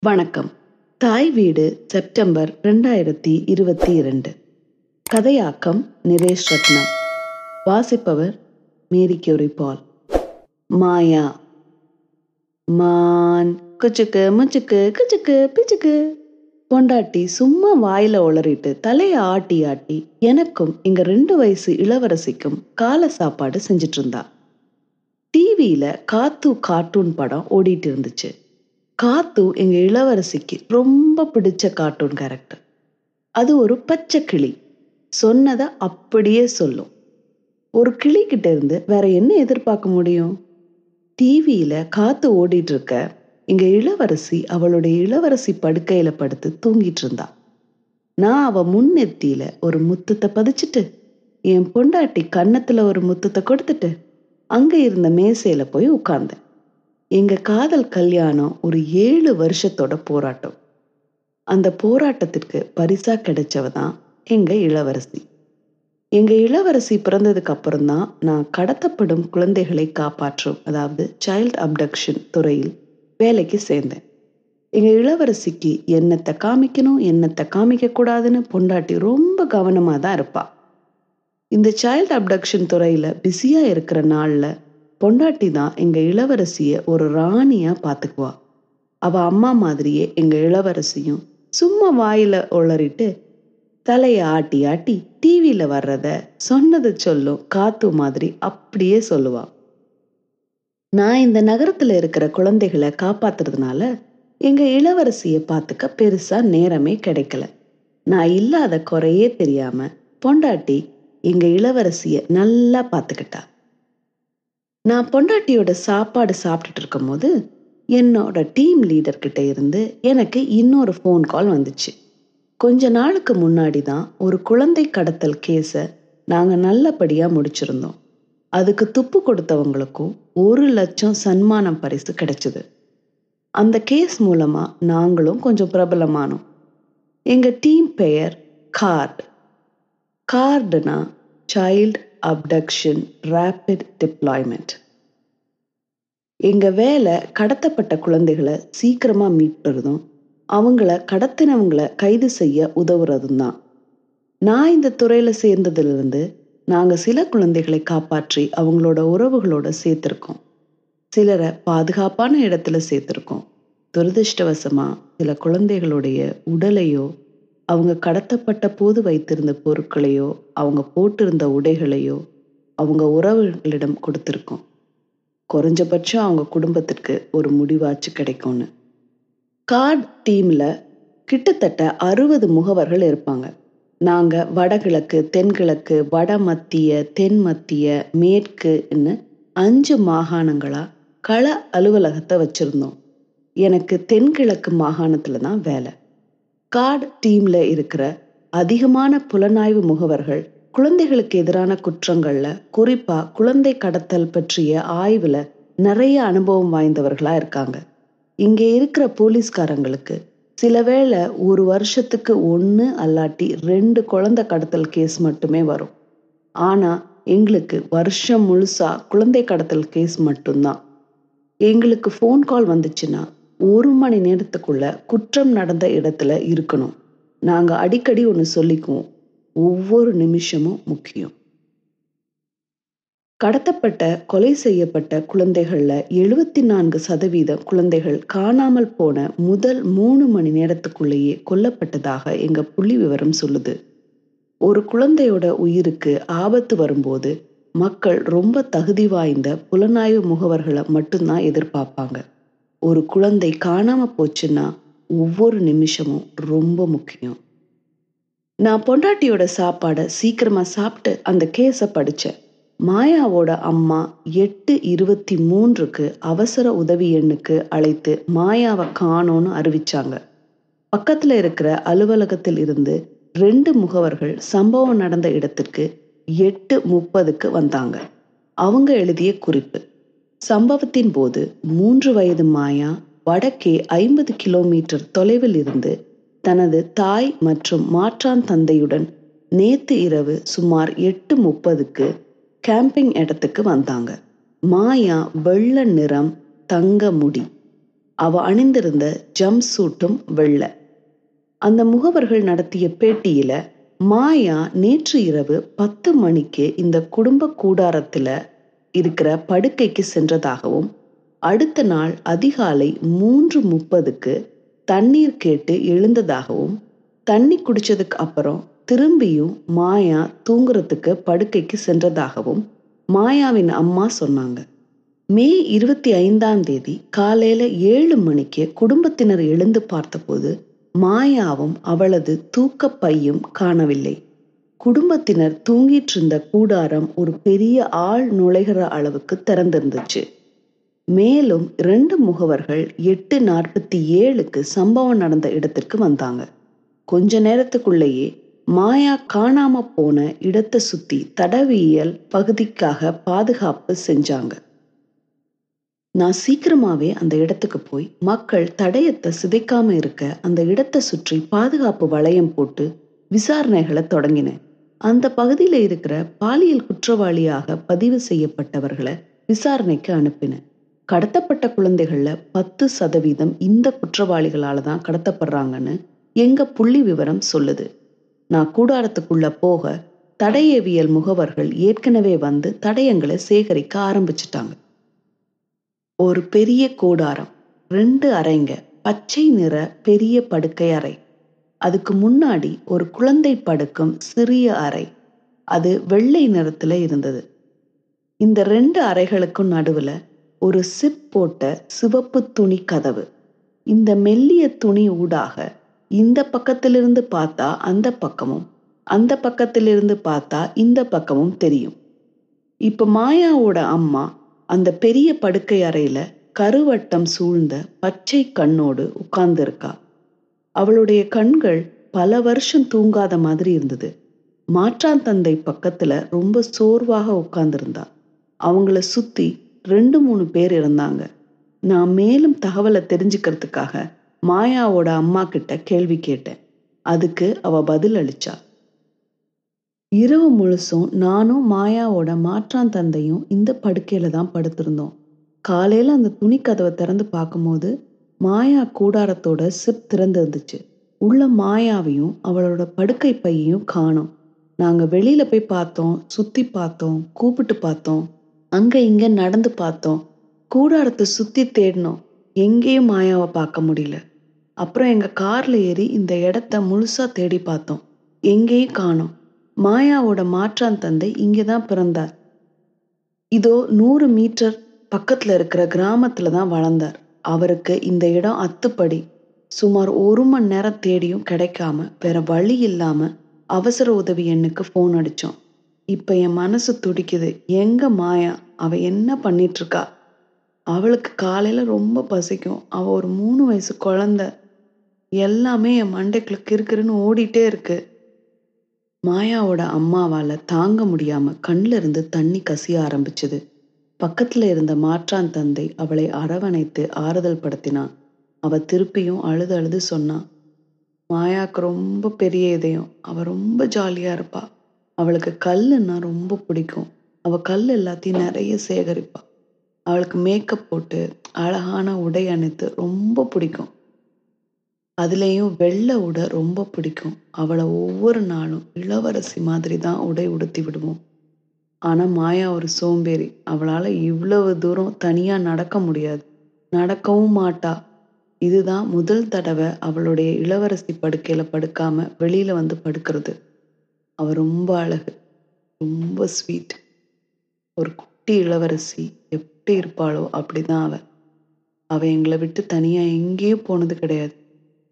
வணக்கம். தாய் வீடு செப்டம்பர் ரெண்டாயிரத்தி இருபத்தி இரண்டு. கதையாக்கம் நிரேஷ் ரத்னம். வாசிப்பவர் மேரி கியூரி பால். மாயா. மான். குச்சுக்கு முச்சுக்கு குச்சுக்கு பிச்சுக்கு. பொண்டாட்டி சும்மா வாயில உளறிட்டு தலையை ஆட்டி ஆட்டி எனக்கும் இங்க ரெண்டு வயசு இளவரசிக்கும் கால சாப்பாடு செஞ்சுட்டு இருந்தா. டிவியில காத்து கார்ட்டூன் படம் ஓடிட்டு இருந்துச்சு. காத்து எங்க இளவரசிக்கு ரொம்ப பிடிச்ச கார்ட்டூன் கேரக்டர் அது ஒரு பச்சை கிளி. சொன்னதை அப்படியே சொல்லும். ஒரு கிளி கிட்ட இருந்து வேற என்ன எதிர்பார்க்க முடியும்? டிவியில காத்து ஓடிட்டு இருக்க எங்க இளவரசி அவளுடைய இளவரசி படுக்கையில படுத்து தூங்கிட்டு இருந்தா. நான் அவ முன்னெத்தியில ஒரு முத்தத்தை பதிச்சுட்டு என் பொண்டாட்டி கன்னத்துல ஒரு முத்தத்தை கொடுத்துட்டு அங்க இருந்த மேசையில போய் உட்கார்ந்தேன். எங்க காதல் கல்யாணம் ஒரு ஏழு வருஷத்தோட போராட்டம். அந்த போராட்டத்திற்கு பரிசா கிடைச்சவ தான் எங்க இளவரசி. எங்க இளவரசி பிறந்ததுக்கு அப்புறம்தான் நான் கடத்தப்படும் குழந்தைகளை காப்பாற்றும் அதாவது சைல்ட் அப்டக்ஷன் துறையில் வேலைக்கு சேர்ந்தேன். எங்க இளவரசிக்கு என்னத்தை காமிக்கணும் என்னத்தை காமிக்க கூடாதுன்னு பொண்டாட்டி ரொம்ப கவனமா தான் இருப்பா. இந்த சைல்டு அப்டக்ஷன் துறையில பிஸியா இருக்கிற நாள்ல பொண்டாட்டி தான் எங்க இளவரசிய ஒரு ராணியா பாத்துக்குவா. அவ அம்மா மாதிரியே எங்க இளவரசியும் சும்மா வாயில உளறிட்டு தலையை ஆட்டி ஆட்டி டிவியில வர்றத சொன்னது சொல்லும் காத்து மாதிரி அப்படியே சொல்லுவா. நான் இந்த நகரத்துல இருக்கிற குழந்தைகளை காப்பாத்துறதுனால எங்க இளவரசிய பாத்துக்க பெருசா நேரமே கிடைக்கல. நான் இல்லாத குறையே தெரியாம பொண்டாட்டி எங்க இளவரசிய நல்லா பாத்துக்கிட்டா. நான் பொண்டாட்டியோட சாப்பாடு சாப்பிட்டுட்டு இருக்கும்போது என்னோட டீம் லீடர்கிட்ட இருந்து எனக்கு இன்னொரு ஃபோன் கால் வந்துச்சு. கொஞ்ச நாளுக்கு முன்னாடி தான் ஒரு குழந்தை கடத்தல் கேஸை நாங்கள் நல்லபடியாக முடிச்சிருந்தோம். அதுக்கு துப்பு கொடுத்தவங்களுக்கும் ஒரு லட்சம் சன்மானம் பரிசு கிடைச்சது. அந்த கேஸ் மூலமாக நாங்களும் கொஞ்சம் பிரபலமானோம். எங்கள் டீம் பெயர் கார்டு. கார்டுனா சைல்ட் அப்டக்ஷன் ரேபிட் டிப்ளாய்மெண்ட் எங்க வேலை கடத்தப்பட்ட குழந்தைகளை சீக்கிரமா மீட்பதும் அவங்கள கடத்தினவங்கள கைது செய்ய உதவுறதும் தான் நான் இந்த துறையில சேர்ந்ததுலேருந்து நாங்க சில குழந்தைகளை காப்பாற்றி அவங்களோட உறவுகளோட சேர்த்துருக்கோம். சிலரை பாதுகாப்பான இடத்துல சேர்த்துருக்கோம். துரதிருஷ்டவசமாக சில குழந்தைகளுடைய உடலையோ அவங்க கடத்தப்பட்ட போது வைத்திருந்த பொருட்களையோ அவங்க போட்டிருந்த உடைகளையோ அவங்க உறவுகளிடம் கொடுத்துருக்கோம். குறைஞ்சபட்சம் அவங்க குடும்பத்திற்கு ஒரு முடிவாச்சு கிடைக்கும்னு. கார்ட் டீமில் கிட்டத்தட்ட அறுபது முகவர்கள் இருப்பாங்க. நாங்க வடகிழக்கு தென்கிழக்கு வட மத்திய தென் மத்திய மேற்குன்னு அஞ்சு மாகாணங்களா கள அலுவலகத்தை வச்சிருந்தோம். எனக்கு தென்கிழக்கு மாகாணத்துல தான் வேலை. கார்டு டீம்ல இருக்கிற அதிகமான புலனாய்வு முகவர்கள் குழந்தைகளுக்கு எதிரான குற்றங்கள்ல குறிப்பா குழந்தை கடத்தல் பற்றிய ஆய்வுல நிறைய அனுபவம் வாய்ந்தவர்களா இருக்காங்க. இங்கே இருக்கிற போலீஸ்காரங்களுக்கு சில வேளை ஒரு வருஷத்துக்கு ஒன்று அல்லாட்டி ரெண்டு குழந்தை கடத்தல் கேஸ் மட்டுமே வரும். ஆனா எங்களுக்கு வருஷம் முழுசா குழந்தை கடத்தல் கேஸ் மட்டும்தான். எங்களுக்கு ஃபோன் கால் வந்துச்சுன்னா ஒரு மணி நேரத்துக்குள்ள குற்றம் நடந்த இடத்துல இருக்கணும். நாங்க அடிக்கடி ஒன்று சொல்லிக்குவோம். ஒவ்வொரு நிமிஷமும் முக்கியம். கடத்தப்பட்ட கொலை செய்யப்பட்ட குழந்தைகள்ல எழுபத்தி நான்கு சதவீத குழந்தைகள் காணாமல் போன முதல் மூணு மணி நேரத்துக்குள்ளேயே கொல்லப்பட்டதாக எங்க புள்ளி விவரம் சொல்லுது. ஒரு குழந்தையோட உயிருக்கு ஆபத்து வரும்போது மக்கள் ரொம்ப தகுதி வாய்ந்த புலனாய்வு முகவர்களை மட்டும்தான் எதிர்பார்ப்பாங்க. ஒரு குழந்தை காணாம போச்சுன்னா ஒவ்வொரு நிமிஷமும் ரொம்ப முக்கியம். நான் பொண்டாட்டியோட சாப்பாடை சீக்கிரமா சாப்பிட்டு அந்த கேஸை படித்தேன் மாயாவோட அம்மா எட்டு இருபத்தி மூன்றுக்கு அவசர உதவி எண்ணுக்கு அழைத்து மாயாவை காணோன்னு அறிவிச்சாங்க. பக்கத்துல இருக்கிற அலுவலகத்தில் இருந்து ரெண்டு முகவர்கள் சம்பவம் நடந்த இடத்திற்கு எட்டு முப்பதுக்கு வந்தாங்க. அவங்க எழுதிய குறிப்பு. சம்பவத்தின் போது மூன்று வயது மாயா வடக்கே ஐம்பது கிலோமீட்டர் தொலைவில் இருந்து தனது தாய் மற்றும் மாற்றான் தந்தையுடன் நேத்து இரவு சுமார் எட்டு முப்பதுக்கு கேம்பிங் இடத்துக்கு வந்தாங்க. மாயா வெள்ள நிறம் தங்க முடி. அவ அணிந்திருந்த ஜம்ப் சூட்டும் வெள்ள. அந்த முகவர்கள் நடத்திய பேட்டியில மாயா நேற்று இரவு பத்து மணிக்கு இந்த குடும்ப கூடாரத்துல இருக்கிற படுக்கைக்கு சென்றதாகவும் அடுத்த நாள் அதிகாலை மூன்று முப்பதுக்கு தண்ணீர் கேட்டு எழுந்ததாகவும் தண்ணி குடிச்சதுக்கு அப்புறம் திரும்பியும் மாயா தூங்குறதுக்கு படுக்கைக்கு சென்றதாகவும் மாயாவின் அம்மா சொன்னாங்க. மே இருபத்தி ஐந்தாம் தேதி காலையில ஏழு மணிக்கு குடும்பத்தினர் எழுந்து பார்த்தபோது மாயாவும் அவளது தூக்க பையும் காணவில்லை. குடும்பத்தினர் தூங்கிட்டு இருந்த கூடாரம் ஒரு பெரிய ஆள் நுழைகிற அளவுக்கு திறந்திருந்துச்சு. மேலும் ரெண்டு முகவர்கள் எட்டு நாற்பத்தி ஏழுக்கு சம்பவம் நடந்த இடத்திற்கு வந்தாங்க. கொஞ்ச நேரத்துக்குள்ளேயே மாயா காணாம போன இடத்தை சுத்தி தடவியல் பகுதிக்காக பாதுகாப்பு செஞ்சாங்க. நான் சீக்கிரமாவே அந்த இடத்துக்கு போய் மக்கள் தடயத்தை சிதைக்காம இருக்க அந்த இடத்தை சுற்றி பாதுகாப்பு வளையம் போட்டு விசாரணைகளை தொடங்கினேன். அந்த பகுதியில இருக்கிற பாலியல் குற்றவாளியாக பதிவு செய்யப்பட்டவர்களை விசாரணைக்கு அனுப்பினேன். கடத்தப்பட்ட குழந்தைகள்ல பத்து சதவீதம் இந்த குற்றவாளிகளால தான் கடத்தப்படுறாங்கன்னு எங்க புள்ளி விவரம் சொல்லுது. நான் கூடாரத்துக்குள்ள போக தடையவியல் முகவர்கள் ஏற்கனவே வந்து தடயங்களை சேகரிக்க ஆரம்பிச்சிட்டாங்க. ஒரு பெரிய கூடாரம் ரெண்டு அறைங்க பச்சை நிற பெரிய படுக்கை அறை அதுக்கு முன்னாடி ஒரு குழந்தை படுக்கும் சிறிய அறை. அது வெள்ளை நிறத்துல இருந்தது. இந்த ரெண்டு அறைகளுக்கும் நடுவுல ஒரு சிப் போட்ட சிவப்பு துணி கதவு. இந்த மெல்லிய துணி ஊடாக இந்த பக்கத்திலிருந்து பார்த்தா அந்த பக்கமும் அந்த பக்கத்திலிருந்து பார்த்தா இந்த பக்கமும் தெரியும். இப்ப மாயாவோட அம்மா அந்த பெரிய படுக்கை அறையில கருவட்டம் சூழ்ந்த பச்சை கண்ணோடு உட்கார்ந்திருக்கா. அவளுடைய கண்கள் பல வருஷம் தூங்காத மாதிரி இருந்தது. மாற்றான் தந்தை பக்கத்துல ரொம்ப சோர்வாக உட்கார்ந்திருந்தா. அவங்கள சுத்தி ரெண்டு மூணு பேர் இருந்தாங்க. நான் மேலும் தகவலை தெரிஞ்சுக்கிறதுக்காக மாயாவோட அம்மா கிட்ட கேள்வி கேட்டேன். அதுக்கு அவ பதில் அளிச்சா. இரவு முழுசும் நானும் மாயாவோட மாற்றான் தந்தையும் இந்த படுக்கையில தான் படுத்திருந்தோம். காலையில அந்த துணி கதவை திறந்து பார்க்கும்போது மாயா கூடாரத்தோட சிப் திறந்திருந்துச்சு. உள்ள மாயாவையும் அவளோட படுக்கை பையையும் காணோம். நாங்க வெளியில போய் பார்த்தோம் சுத்தி பார்த்தோம் கூப்பிட்டு பார்த்தோம் அங்க இங்க நடந்து பார்த்தோம். கூடாரத்தை சுத்தி தேடினோம். எங்கேயும் மாயாவை பார்க்க முடியல. அப்புறம் எங்க கார்ல ஏறி இந்த இடத்த முழுசா தேடி பார்த்தோம். எங்கேயும் காணோம். மாயாவோட மாற்றான் தந்தை இங்கதான் பிறந்தார். இதோ நூறு மீட்டர் பக்கத்துல இருக்கிற கிராமத்துல தான் வளர்ந்தார். அவருக்கு இந்த இடம் அத்துப்படி. சுமார் ஒரு மணி நேரம் தேடியும் கிடைக்காம வேற வழி இல்லாம அவசர உதவி எண்ணுக்கு ஃபோன் அடிச்சோம் இப்ப என் மனசு துடிக்குது. எங்க மாயா? அவ என்ன பண்ணிட்டு இருக்கா அவளுக்கு காலையில ரொம்ப பசிக்கும். அவ ஒரு மூணு வயசு குழந்த. எல்லாமே என் மண்டைக்குள்ள கிறுக்கிறுன்னு ஓடிட்டே இருக்கு. மாயாவோட அம்மாவால தாங்க முடியாம கண்ல இருந்து தண்ணி கசிய ஆரம்பிச்சது. பக்கத்துல இருந்த மாற்றான் தந்தை அவளை அரவணைத்து ஆறுதல் படுத்தினான். அவ திருப்பியும் அழுது அழுது சொன்னான் மாயாக்கு ரொம்ப பெரிய இதயம். அவ ரொம்ப ஜாலியா இருப்பா. அவளுக்கு கல்லுன்னா ரொம்ப பிடிக்கும். அவ கல் எல்லாத்தையும் நிறைய சேகரிப்பா. அவளுக்கு மேக்கப் போட்டு அழகான உடை அணித்து ரொம்ப பிடிக்கும். அதுலேயும் வெள்ளை உடை ரொம்ப பிடிக்கும். அவளை ஒவ்வொரு நாளும் இளவரசி மாதிரி தான் உடை உடுத்தி விடுவோம். ஆனால் மாயா ஒரு சோம்பேறி. அவளால் இவ்வளவு தூரம் தனியாக நடக்க முடியாது. நடக்கவும் மாட்டா. இதுதான் முதல் தடவை அவளுடைய இளவரசி படுக்கையில் படுக்காம வெளியில் வந்து படுக்கிறது. அவ ரொம்ப அழகு. ரொம்ப ஸ்வீட் ஒரு குட்டி இளவரசி எப்படி இருப்பாளோ அப்படிதான் அவ. அவ எங்களை விட்டு தனியாக எங்கேயும் போனது கிடையாது.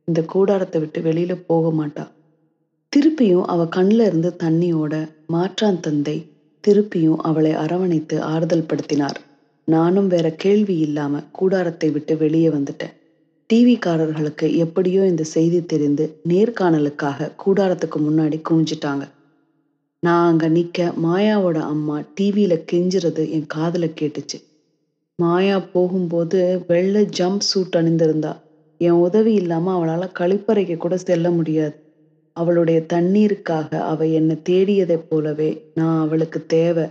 இந்த கூடாரத்தை விட்டு வெளியில் போக மாட்டா. திருப்பியும் அவ கண்ணில் இருந்து தண்ணியோட மாற்றான் தந்தை திருப்பியும் அவளை அரவணைத்து ஆறுதல் படுத்தினார். நானும் வேற கேள்வி இல்லாம கூடாரத்தை விட்டு வெளியே வந்துட்டேன். டிவிக்காரர்களுக்கு எப்படியோ இந்த செய்தி தெரிந்து நேர்காணலுக்காக கூடாரத்துக்கு முன்னாடி குமிஞ்சிட்டாங்க நான் அங்க நிக்க மாயாவோட அம்மா டிவியில கெஞ்சுறது என் காதல கேட்டுச்சு. மாயா போகும்போது வெள்ளை ஜம்ப் சூட் அணிந்திருந்தா. என் உதவி இல்லாம அவளால கழிப்பறைக்கு கூட செல்ல முடியாது. அவளுடைய தண்ணீருக்காக அவ என்னை தேடியதைப் போலவே நான் அவளுக்கு தேவை.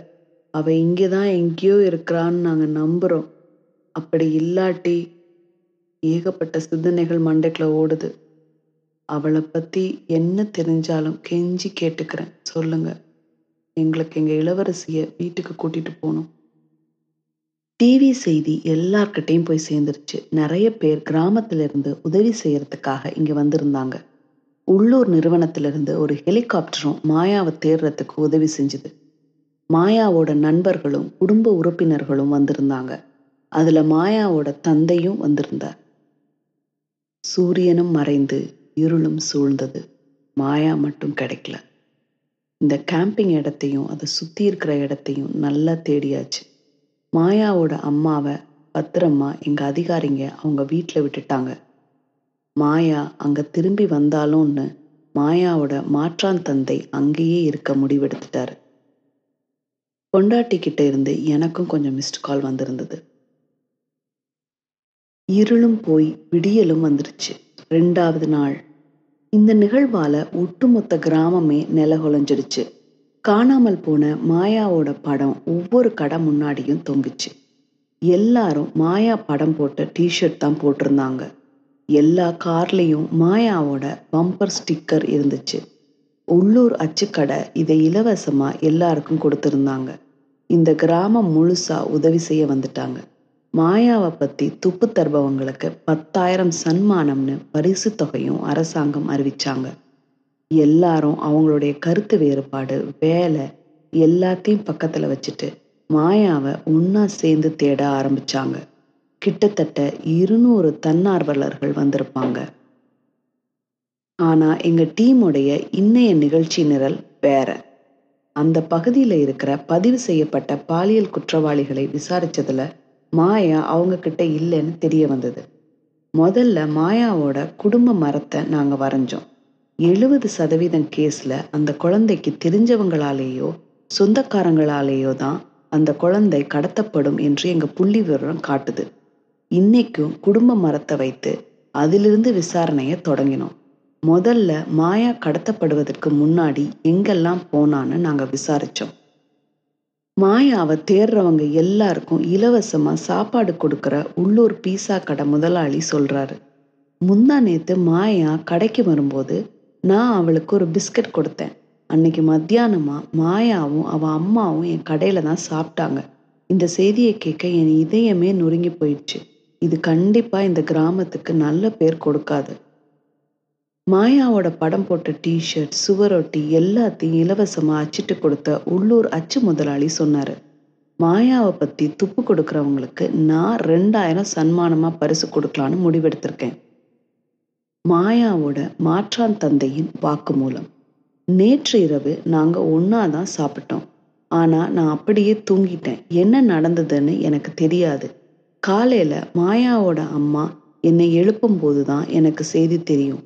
அவ இங்கேதான் எங்கேயோ இருக்கிறான்னு நாங்கள் நம்புறோம். அப்படி இல்லாட்டி ஏகப்பட்ட சிந்தனைகள் மண்டைக்குள்ள ஓடுது. அவளை பத்தி என்ன தெரிஞ்சாலும் கெஞ்சி கேட்டுக்கிறேன். சொல்லுங்க. எங்களுக்கு எங்க இளவரசிய வீட்டுக்கு கூட்டிட்டு போகணும். டிவி செய்தி எல்லார்கிட்டையும் போய் சேர்ந்துருச்சு. நிறைய பேர் கிராமத்துல இருந்து உதவி செய்யறதுக்காக இங்க வந்திருந்தாங்க. உள்ளூர் நிறுவனத்திலிருந்து ஒரு ஹெலிகாப்டரும் மாயாவை தேடுறதுக்கு உதவி செஞ்சுது. மாயாவோட நண்பர்களும் குடும்ப உறுப்பினர்களும் வந்திருந்தாங்க. அதுல மாயாவோட தந்தையும் வந்திருந்தார். சூரியனும் மறைந்து இருளும் சூழ்ந்தது. மாயா மட்டும் கிடைக்கல. இந்த கேம்பிங் இடத்தையும் அதை சுத்தி இருக்கிற இடத்தையும் நல்லா தேடியாச்சு. மாயாவோட அம்மாவை பத்திரமா எங்க அதிகாரிங்க அவங்க வீட்டில் விட்டுட்டாங்க. மாயா அங்க திரும்பி வந்தாலும்னு மாயாவோட மாற்றான் தந்தை அங்கேயே இருக்க முடிவெடுத்துட்டாரு. பொண்டாட்டி கிட்ட இருந்து எனக்கும் கொஞ்சம் மிஸ்டு கால் வந்திருந்தது. இருளும் போய் விடியலும் வந்துருச்சு. ரெண்டாவது நாள். இந்த நிகழ்வால ஒட்டுமொத்த கிராமமே நிலகுலைஞ்சிடுச்சு. காணாமல் போன மாயாவோட படம் ஒவ்வொரு கடை முன்னாடியும் தொங்குச்சு. எல்லாரும் மாயா படம் போட்ட டிஷர்ட் தான் போட்டிருந்தாங்க. எல்லா கார்லேயும் மாயாவோட பம்பர் ஸ்டிக்கர் இருந்துச்சு. உள்ளூர் அச்சுக்கடை இதை இலவசமா எல்லாருக்கும் கொடுத்துருந்தாங்க. இந்த கிராமம் முழுசா உதவி செய்ய வந்துட்டாங்க. மாயாவை பத்தி துப்பு தருபவங்களுக்கு பத்தாயிரம் சன்மானம்னு பரிசு தொகையும் அரசாங்கம் அறிவிச்சாங்க. எல்லாரும் அவங்களுடைய கருத்து வேறுபாடு வேலை எல்லாத்தையும் பக்கத்துல வச்சுட்டு மாயாவை ஒன்னா சேர்ந்து தேட ஆரம்பிச்சாங்க. கிட்டத்தட்ட இருநூறு தன்னார்வலர்கள் வந்திருப்பாங்க. ஆனா எங்க டீமுடைய இன்னைய நிகழ்ச்சி நிரல் வேற. அந்த பகுதியில இருக்கிற பதிவு செய்யப்பட்ட பாலியல் குற்றவாளிகளை விசாரிச்சதுல மாயா அவங்க கிட்ட இல்லைன்னு தெரிய வந்தது. முதல்ல மாயாவோட குடும்ப மரத்தை நாங்க வரைஞ்சோம். எழுபது சதவீதம் கேஸ்ல அந்த குழந்தைக்கு தெரிஞ்சவங்களாலேயோ சொந்தக்காரங்களாலேயோ தான் அந்த குழந்தை கடத்தப்படும் என்று எங்க புள்ளி விவரம் காட்டுது. இன்னைக்கும் குடும்ப மரத்தை வைத்து அதிலிருந்து விசாரணையை தொடங்கினோம். முதல்ல மாயா கடத்தப்படுவதற்கு முன்னாடி எங்கெல்லாம் போனான்னு நாங்கள் விசாரித்தோம் மாயாவை தேடுறவங்க எல்லாருக்கும் இலவசமாக சாப்பாடு கொடுக்குற உள்ளூர் பீஸா கடை முதலாளி சொல்கிறாரு முந்தா நேற்று மாயா கடைக்கு வரும்போது நான் அவளுக்கு ஒரு பிஸ்கட் கொடுத்தேன். அன்னைக்கு மத்தியானமாக மாயாவும் அவள் அம்மாவும் என் கடையில் தான் சாப்பிட்டாங்க. இந்த செய்தியை கேட்க என் இதயமே நொறுங்கி போயிடுச்சு. இது கண்டிப்பா இந்த கிராமத்துக்கு நல்ல பேர் கொடுக்காது. மாயாவோட படம் போட்ட டிஷர்ட் சுவரொட்டி எல்லாத்தையும் இலவசமா அச்சிட்டு கொடுத்த உள்ளூர் அச்சு முதலாளி சொன்னாரு. மாயாவை பத்தி துப்பு கொடுக்கறவங்களுக்கு நான் ரெண்டாயிரம் சன்மானமா பரிசு கொடுக்கலான்னு முடிவெடுத்திருக்கேன். மாயாவோட மாற்றான் தந்தையின் வாக்குமூலம். நேற்று இரவு நாங்க ஒன்னாதான் சாப்பிட்டோம். ஆனா நான் அப்படியே தூங்கிட்டேன். என்ன நடந்ததுன்னு எனக்கு தெரியாது. காலையில மாயாவோட அம்மா என்னை எழுப்பும் போதுதான் எனக்கு செய்தி தெரியும்.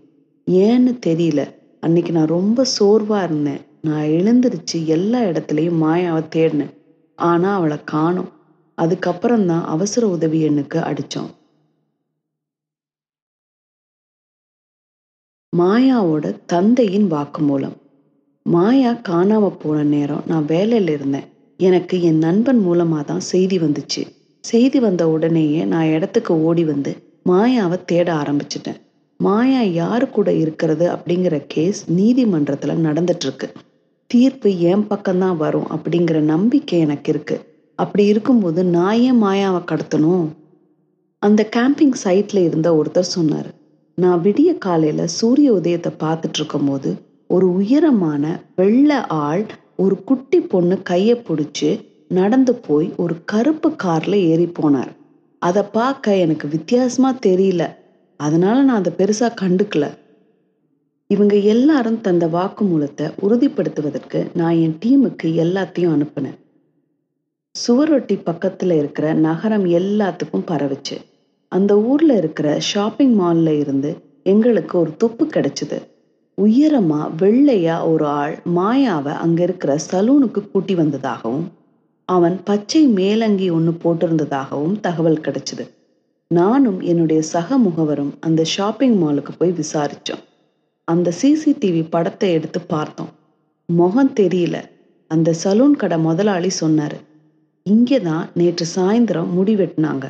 ஏன்னு தெரியல. அன்னைக்கு நான் ரொம்ப சோர்வா இருந்தேன். நான் எழுந்திருச்சு எல்லா இடத்துலயும் மாயாவை தேடினேன். ஆனா அவளை காணோம். அதுக்கப்புறம் தான் அவசர உதவி எண்ணுக்கு அடிச்சோம் மாயாவோட தந்தையின் வாக்குமூலம் மாயா காணாம போன நேரம் நான் வேலையில இருந்தேன். எனக்கு என் நண்பன் மூலமா தான் செய்தி வந்துச்சு. செய்தி வந்த உடனேயே நான் இடத்துக்கு ஓடி வந்து மாயாவை தேட ஆரம்பிச்சிட்டேன். மாயா யாரு கூட இருக்கிறது அப்படிங்கிற கேஸ் நீதிமன்றத்துல நடந்துட்டு இருக்கு தீர்ப்பு என் பக்கம்தான் வரும் அப்படிங்கிற நம்பிக்கை எனக்கு இருக்கு. அப்படி இருக்கும்போது நான் ஏன் மாயாவை கடத்தணும்? அந்த கேம்பிங் சைட்ல இருந்த ஒருத்தர் சொன்னார் நான் விடிய காலையில சூரிய உதயத்தை பார்த்துட்டு இருக்கும்போது ஒரு உயரமான வெள்ளை ஆள் ஒரு குட்டி பொண்ணு கையை பிடிச்சி நடந்து போய் ஒரு கருப்பு கார்ல ஏறி போனார். அதை பார்க்க எனக்கு வித்தியாசமா தெரியல. அதனால நான் அதை பெருசா கண்டுக்கல. இவங்க எல்லாரும் தந்த வாக்குமூலத்தை உறுதிப்படுத்துவதற்கு நான் என் டீமுக்கு எல்லாத்தையும் அனுப்பினேன். சுவரொட்டி பக்கத்துல இருக்கிற நகரம் எல்லாத்துக்கும் பரவுச்சு. அந்த ஊர்ல இருக்கிற ஷாப்பிங் மால்ல இருந்து எங்களுக்கு ஒரு துப்பு கிடைச்சது. உயரமா வெள்ளையா ஒரு ஆள் மாயாவை அங்க இருக்கிற சலூனுக்கு கூட்டி வந்ததாகவும் அவன் பச்சை மேலங்கி ஒன்று போட்டிருந்ததாகவும் தகவல் கிடைச்சது. நானும் என்னுடைய சக முகவரும் அந்த ஷாப்பிங் மாலுக்கு போய் விசாரித்தோம் அந்த சிசிடிவி படத்தை எடுத்து பார்த்தோம். முகம் தெரியல. அந்த சலூன் கடை முதலாளி சொன்னார் இங்கே தான் நேற்று சாயந்தரம் முடி வெட்டினாங்க.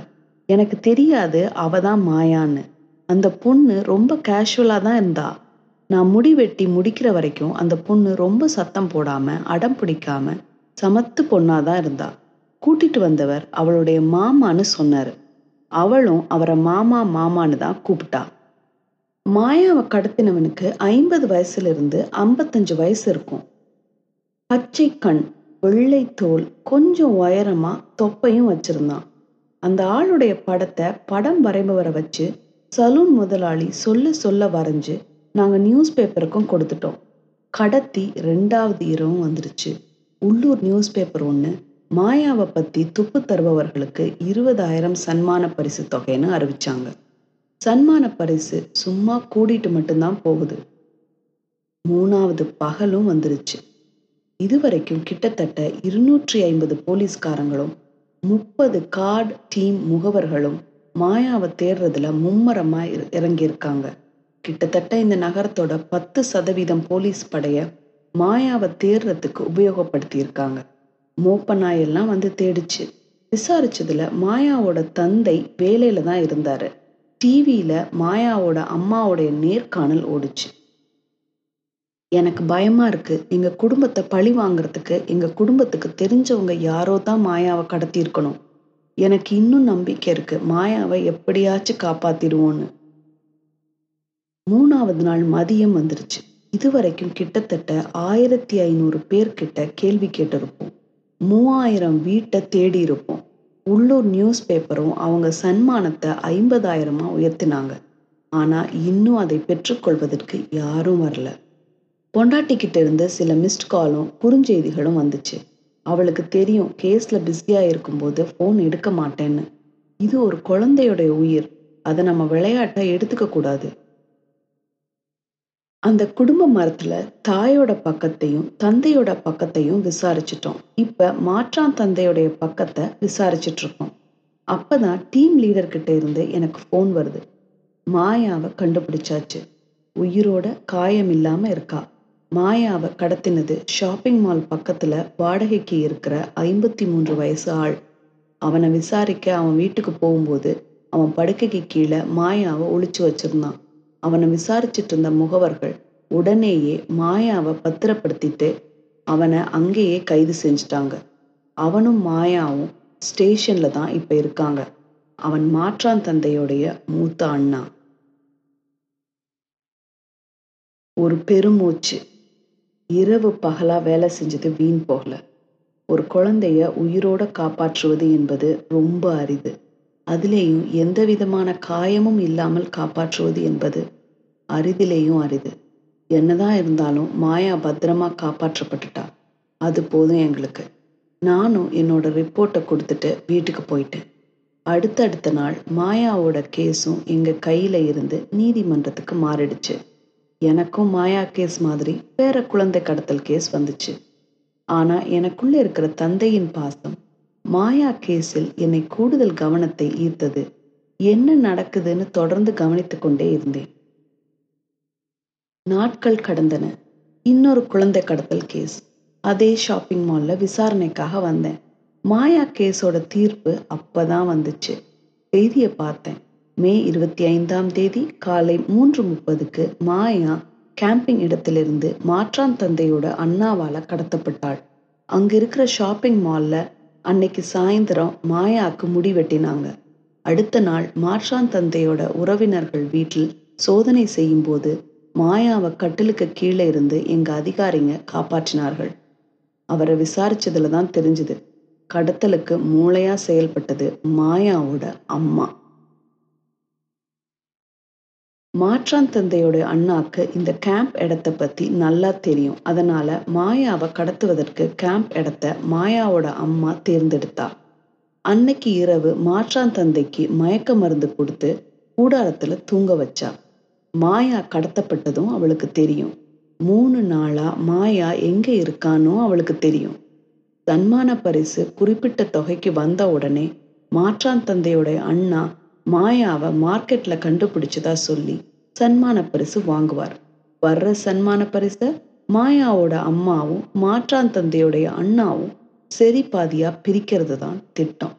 எனக்கு தெரியாது அவ தான் மாயான்னு. அந்த பொண்ணு ரொம்ப கேஷுவலாக தான் இருந்தா. நான் முடி வெட்டி முடிக்கிற வரைக்கும் அந்த பொண்ணு ரொம்ப சத்தம் போடாமல் அடம் பிடிக்காமல் சமத்து பொண்ணாதான் இருந்தா. கூட்டிட்டு வந்தவர் அவளுடைய மாமான்னு சொன்னாரு. அவளும் அவரை மாமா மாமான்னு தான் கூப்பிட்டா. மாயாவை கடத்தினவனுக்கு ஐம்பது வயசுல இருந்து ஐம்பத்தஞ்சு வயசு இருக்கும். பச்சை கண் வெள்ளை தோல் கொஞ்சம் உயரமா தொப்பையும் வச்சிருந்தான். அந்த ஆளுடைய படத்தை படம் வரைபவரை வச்சு சலூன் முதலாளி சொல்ல சொல்ல வரைஞ்சு நாங்க நியூஸ் பேப்பருக்கும் கொடுத்துட்டோம். கடத்தி ரெண்டாவது இரவும் வந்துருச்சு. உள்ளூர் நியூஸ் பேப்பர் ஒன்று மாயாவை பத்தி துப்பு தருபவர்களுக்கு இருபதாயிரம் சன்மான பரிசு தொகைன்னு அறிவிச்சாங்க. சன்மான பரிசு சும்மா கூடிட்டு மட்டும்தான் போகுது. மூணாவது பகலும் வந்துருச்சு. இதுவரைக்கும் கிட்டத்தட்ட இருநூற்றி ஐம்பது போலீஸ்காரங்களும் முப்பது கார்டு டீம் முகவர்களும் மாயாவை தேடுறதுல மும்மரமா இற- இறங்கியிருக்காங்க. கிட்டத்தட்ட இந்த நகரத்தோட பத்து சதவீதம் போலீஸ் படைய மாயாவை தேடுறதுக்கு உபயோகப்படுத்தியிருக்காங்க. மோப்ப நாயெல்லாம் வந்து தேடிச்சு. விசாரிச்சதுல மாயாவோட தந்தை வேலையில தான் இருந்தாரு. டிவியில மாயாவோட அம்மாவோடைய நேர்காணல் ஓடுச்சு. எனக்கு பயமா இருக்கு. எங்க குடும்பத்தை பழி வாங்குறதுக்கு எங்க குடும்பத்துக்கு தெரிஞ்சவங்க யாரோ தான் மாயாவை கடத்தி இருக்கணும் எனக்கு இன்னும் நம்பிக்கை இருக்கு. மாயாவை எப்படியாச்சும் காப்பாத்திடுவோன்னு. மூணாவது நாள் மதியம் வந்துருச்சு. இதுவரைக்கும் கிட்டத்தட்ட ஆயிரத்தி ஐநூறு பேர்கிட்ட கேள்வி கேட்டிருப்போம். மூவாயிரம் வீட்டை தேடி இருப்போம் உள்ளூர் நியூஸ் பேப்பரும் அவங்க சன்மானத்தை ஐம்பதாயிரமா உயர்த்தினாங்க. ஆனா இன்னும் அதை பெற்றுக்கொள்வதற்கு யாரும் வரல. பொண்டாட்டிக்கிட்ட இருந்து சில மிஸ்ட் காலும் குறுஞ்செய்திகளும் வந்துச்சு. அவளுக்கு தெரியும் கேஸ்ல பிஸியா இருக்கும்போது ஃபோன் எடுக்க மாட்டேன்னு. இது ஒரு குழந்தையுடைய உயிர். அதை நம்ம விளையாட்டை எடுத்துக்க கூடாது அந்த குடும்ப மரத்துல தாயோட பக்கத்தையும் தந்தையோட பக்கத்தையும் விசாரிச்சிட்டோம். இப்ப மாற்றான் தந்தையோடைய பக்கத்தை விசாரிச்சிட்டு இருக்கோம் அப்பதான் டீம் லீடர் கிட்ட இருந்து எனக்கு ஃபோன் வருது. மாயாவை கண்டுபிடிச்சாச்சு. உயிரோட காயம் இல்லாம இருக்கா? மாயாவை கடத்தினது ஷாப்பிங் மால் பக்கத்துல வாடகைக்கு இருக்கிற ஐம்பத்தி மூன்று வயசு ஆள். அவனை விசாரிக்க அவன் வீட்டுக்கு போகும்போது அவன் படுக்கைக்கு கீழே மாயாவை ஒழிச்சு வச்சிருந்தான். அவனை விசாரிச்சிட்டு இருந்த முகவர்கள் உடனேயே மாயாவை பத்திரப்படுத்திட்டு அவனை அங்கேயே கைது செஞ்சுட்டாங்க. அவனும் மாயாவும் ஸ்டேஷன்ல தான் இப்ப இருக்காங்க. அவன் மாற்றான் தந்தையோடைய மூத்த அண்ணா. ஒரு பெருமூச்சு. இரவு பகலா வேலை செஞ்சது வீண் போகல. ஒரு குழந்தைய உயிரோட காப்பாற்றுவது என்பது ரொம்ப அரிது. அதிலேயும் எந்த விதமான காயமும் இல்லாமல் காப்பாற்றுவது என்பது அரிதிலேயும் அரிது. என்னதான் இருந்தாலும் மாயா பத்திரமா காப்பாற்றப்பட்டுட்டா. அது போதும் எங்களுக்கு. நானும் என்னோட ரிப்போர்ட்டை கொடுத்துட்டு வீட்டுக்கு போயிட்டேன். அடுத்தடுத்த நாள் மாயாவோட கேஸும் எங்க கையில இருந்து நீதிமன்றத்துக்கு மாறிடுச்சு. எனக்கும் மாயா கேஸ் மாதிரி வேற குழந்தை கடத்தல் கேஸ் வந்துச்சு. ஆனா எனக்குள்ள இருக்கிற தந்தையின் பாசம் மாயா கேஸில் என்னை கூடுதல் கவனத்தை ஈர்த்தது. என்ன நடக்குதுன்னு தொடர்ந்து கவனித்துக் கொண்டே இருந்தேன். நாட்கள் கடந்தன. இன்னொரு குழந்தை கடத்தல் கேஸ். அதே ஷாப்பிங் மால்ல விசாரணைக்காக வந்தேன். மாயா கேஸோட தீர்ப்பு அப்பதான் வந்துச்சு. செய்தியை பார்த்தேன். மே இருபத்தி ஐந்தாம் தேதி காலை மூன்று முப்பதுக்கு மாயா கேம்பிங் இடத்திலிருந்து மாற்றான் தந்தையோட அண்ணாவால கடத்தப்பட்டாள். அங்க இருக்கிற ஷாப்பிங் மால்ல அன்னைக்கு சாயந்தரம் மாயாக்கு முடி வெட்டினாங்க. அடுத்த நாள் மார்ஷான் தந்தையோட உறவினர்கள் வீட்டில் சோதனை செய்யும்போது மாயாவை கட்டிலுக்கு கீழே இருந்து எங்க அதிகாரிங்க காப்பாற்றினார்கள். அவரை விசாரிச்சதுல தான் தெரிஞ்சது. கடத்தலுக்கு மூளையா செயல்பட்டது மாயாவோட அம்மா. மாற்றான் தந்தையோட அண்ணாக்கு இந்த கேம்ப் இடத்தை பத்தி நல்லா தெரியும். அதனால மாயாவை கடத்துவதற்கு கேம்ப் இடத்தை மாயாவோட அம்மா தேர்ந்தெடுத்தா. அன்னைக்கு இரவு மாற்றான் தந்தைக்கு மயக்க மருந்து கொடுத்து கூடாரத்துல தூங்க வச்சா. மாயா கடத்தப்பட்டதும் அவளுக்கு தெரியும். மூணு நாளா மாயா எங்க இருக்கானோ அவளுக்கு தெரியும். சன்மான பரிசு குறிப்பிட்ட தொகைக்கு வந்த உடனே மாற்றான் தந்தையோட அண்ணா மாயாவை மார்க்கெட்ல கண்டுபிடிச்சதா சொல்லி சன்மான பரிசு வாங்குவார். வர்ற சன்மான பரிசை மாயாவோட அம்மாவும் மாற்றான் தந்தையோடைய அண்ணாவும் சரி பாதியா பிரிக்கிறது தான் திட்டம்.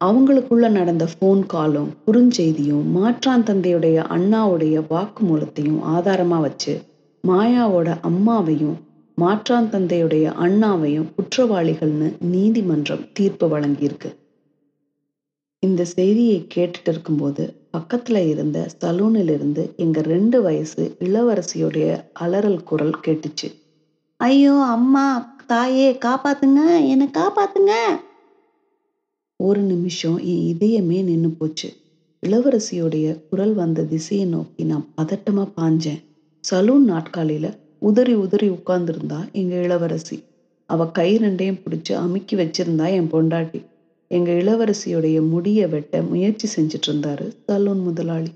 அவங்களுக்குள்ள நடந்த ஃபோன் காலும் குறுஞ்செய்தியும் மாற்றான் தந்தையுடைய அண்ணாவுடைய வாக்குமூலத்தையும் ஆதாரமா வச்சு மாயாவோட அம்மாவையும் மாற்றான் தந்தையுடைய அண்ணாவையும் குற்றவாளிகள்னு நீதிமன்றம் தீர்ப்பு வழங்கியிருக்கு. இந்த செய்தியை கேட்டுட்டு இருக்கும்போது பக்கத்துல இருந்த சலூனில் இருந்து எங்க ரெண்டு வயசு இளவரசியுடைய அலறல் குரல் கேட்டுச்சு. ஐயோ அம்மா தாயே காப்பாத்துங்க என்னை காப்பாத்துங்க! ஒரு நிமிஷம் என் இதயமே நின்று போச்சு. இளவரசியுடைய குரல் வந்த திசையை நோக்கி நான் பதட்டமா பாஞ்சேன். சலூன் நாட்காலியில உதறி உதறி உட்கார்ந்துருந்தா எங்க இளவரசி. அவ கை ரெண்டையும் பிடிச்சு அமுக்கி வச்சிருந்தா என் பொண்டாட்டி. எங்க இளவரசியுடைய முடிய வெட்ட முயற்சி செஞ்சுட்டு இருந்தாரு சலூன் முதலாளி.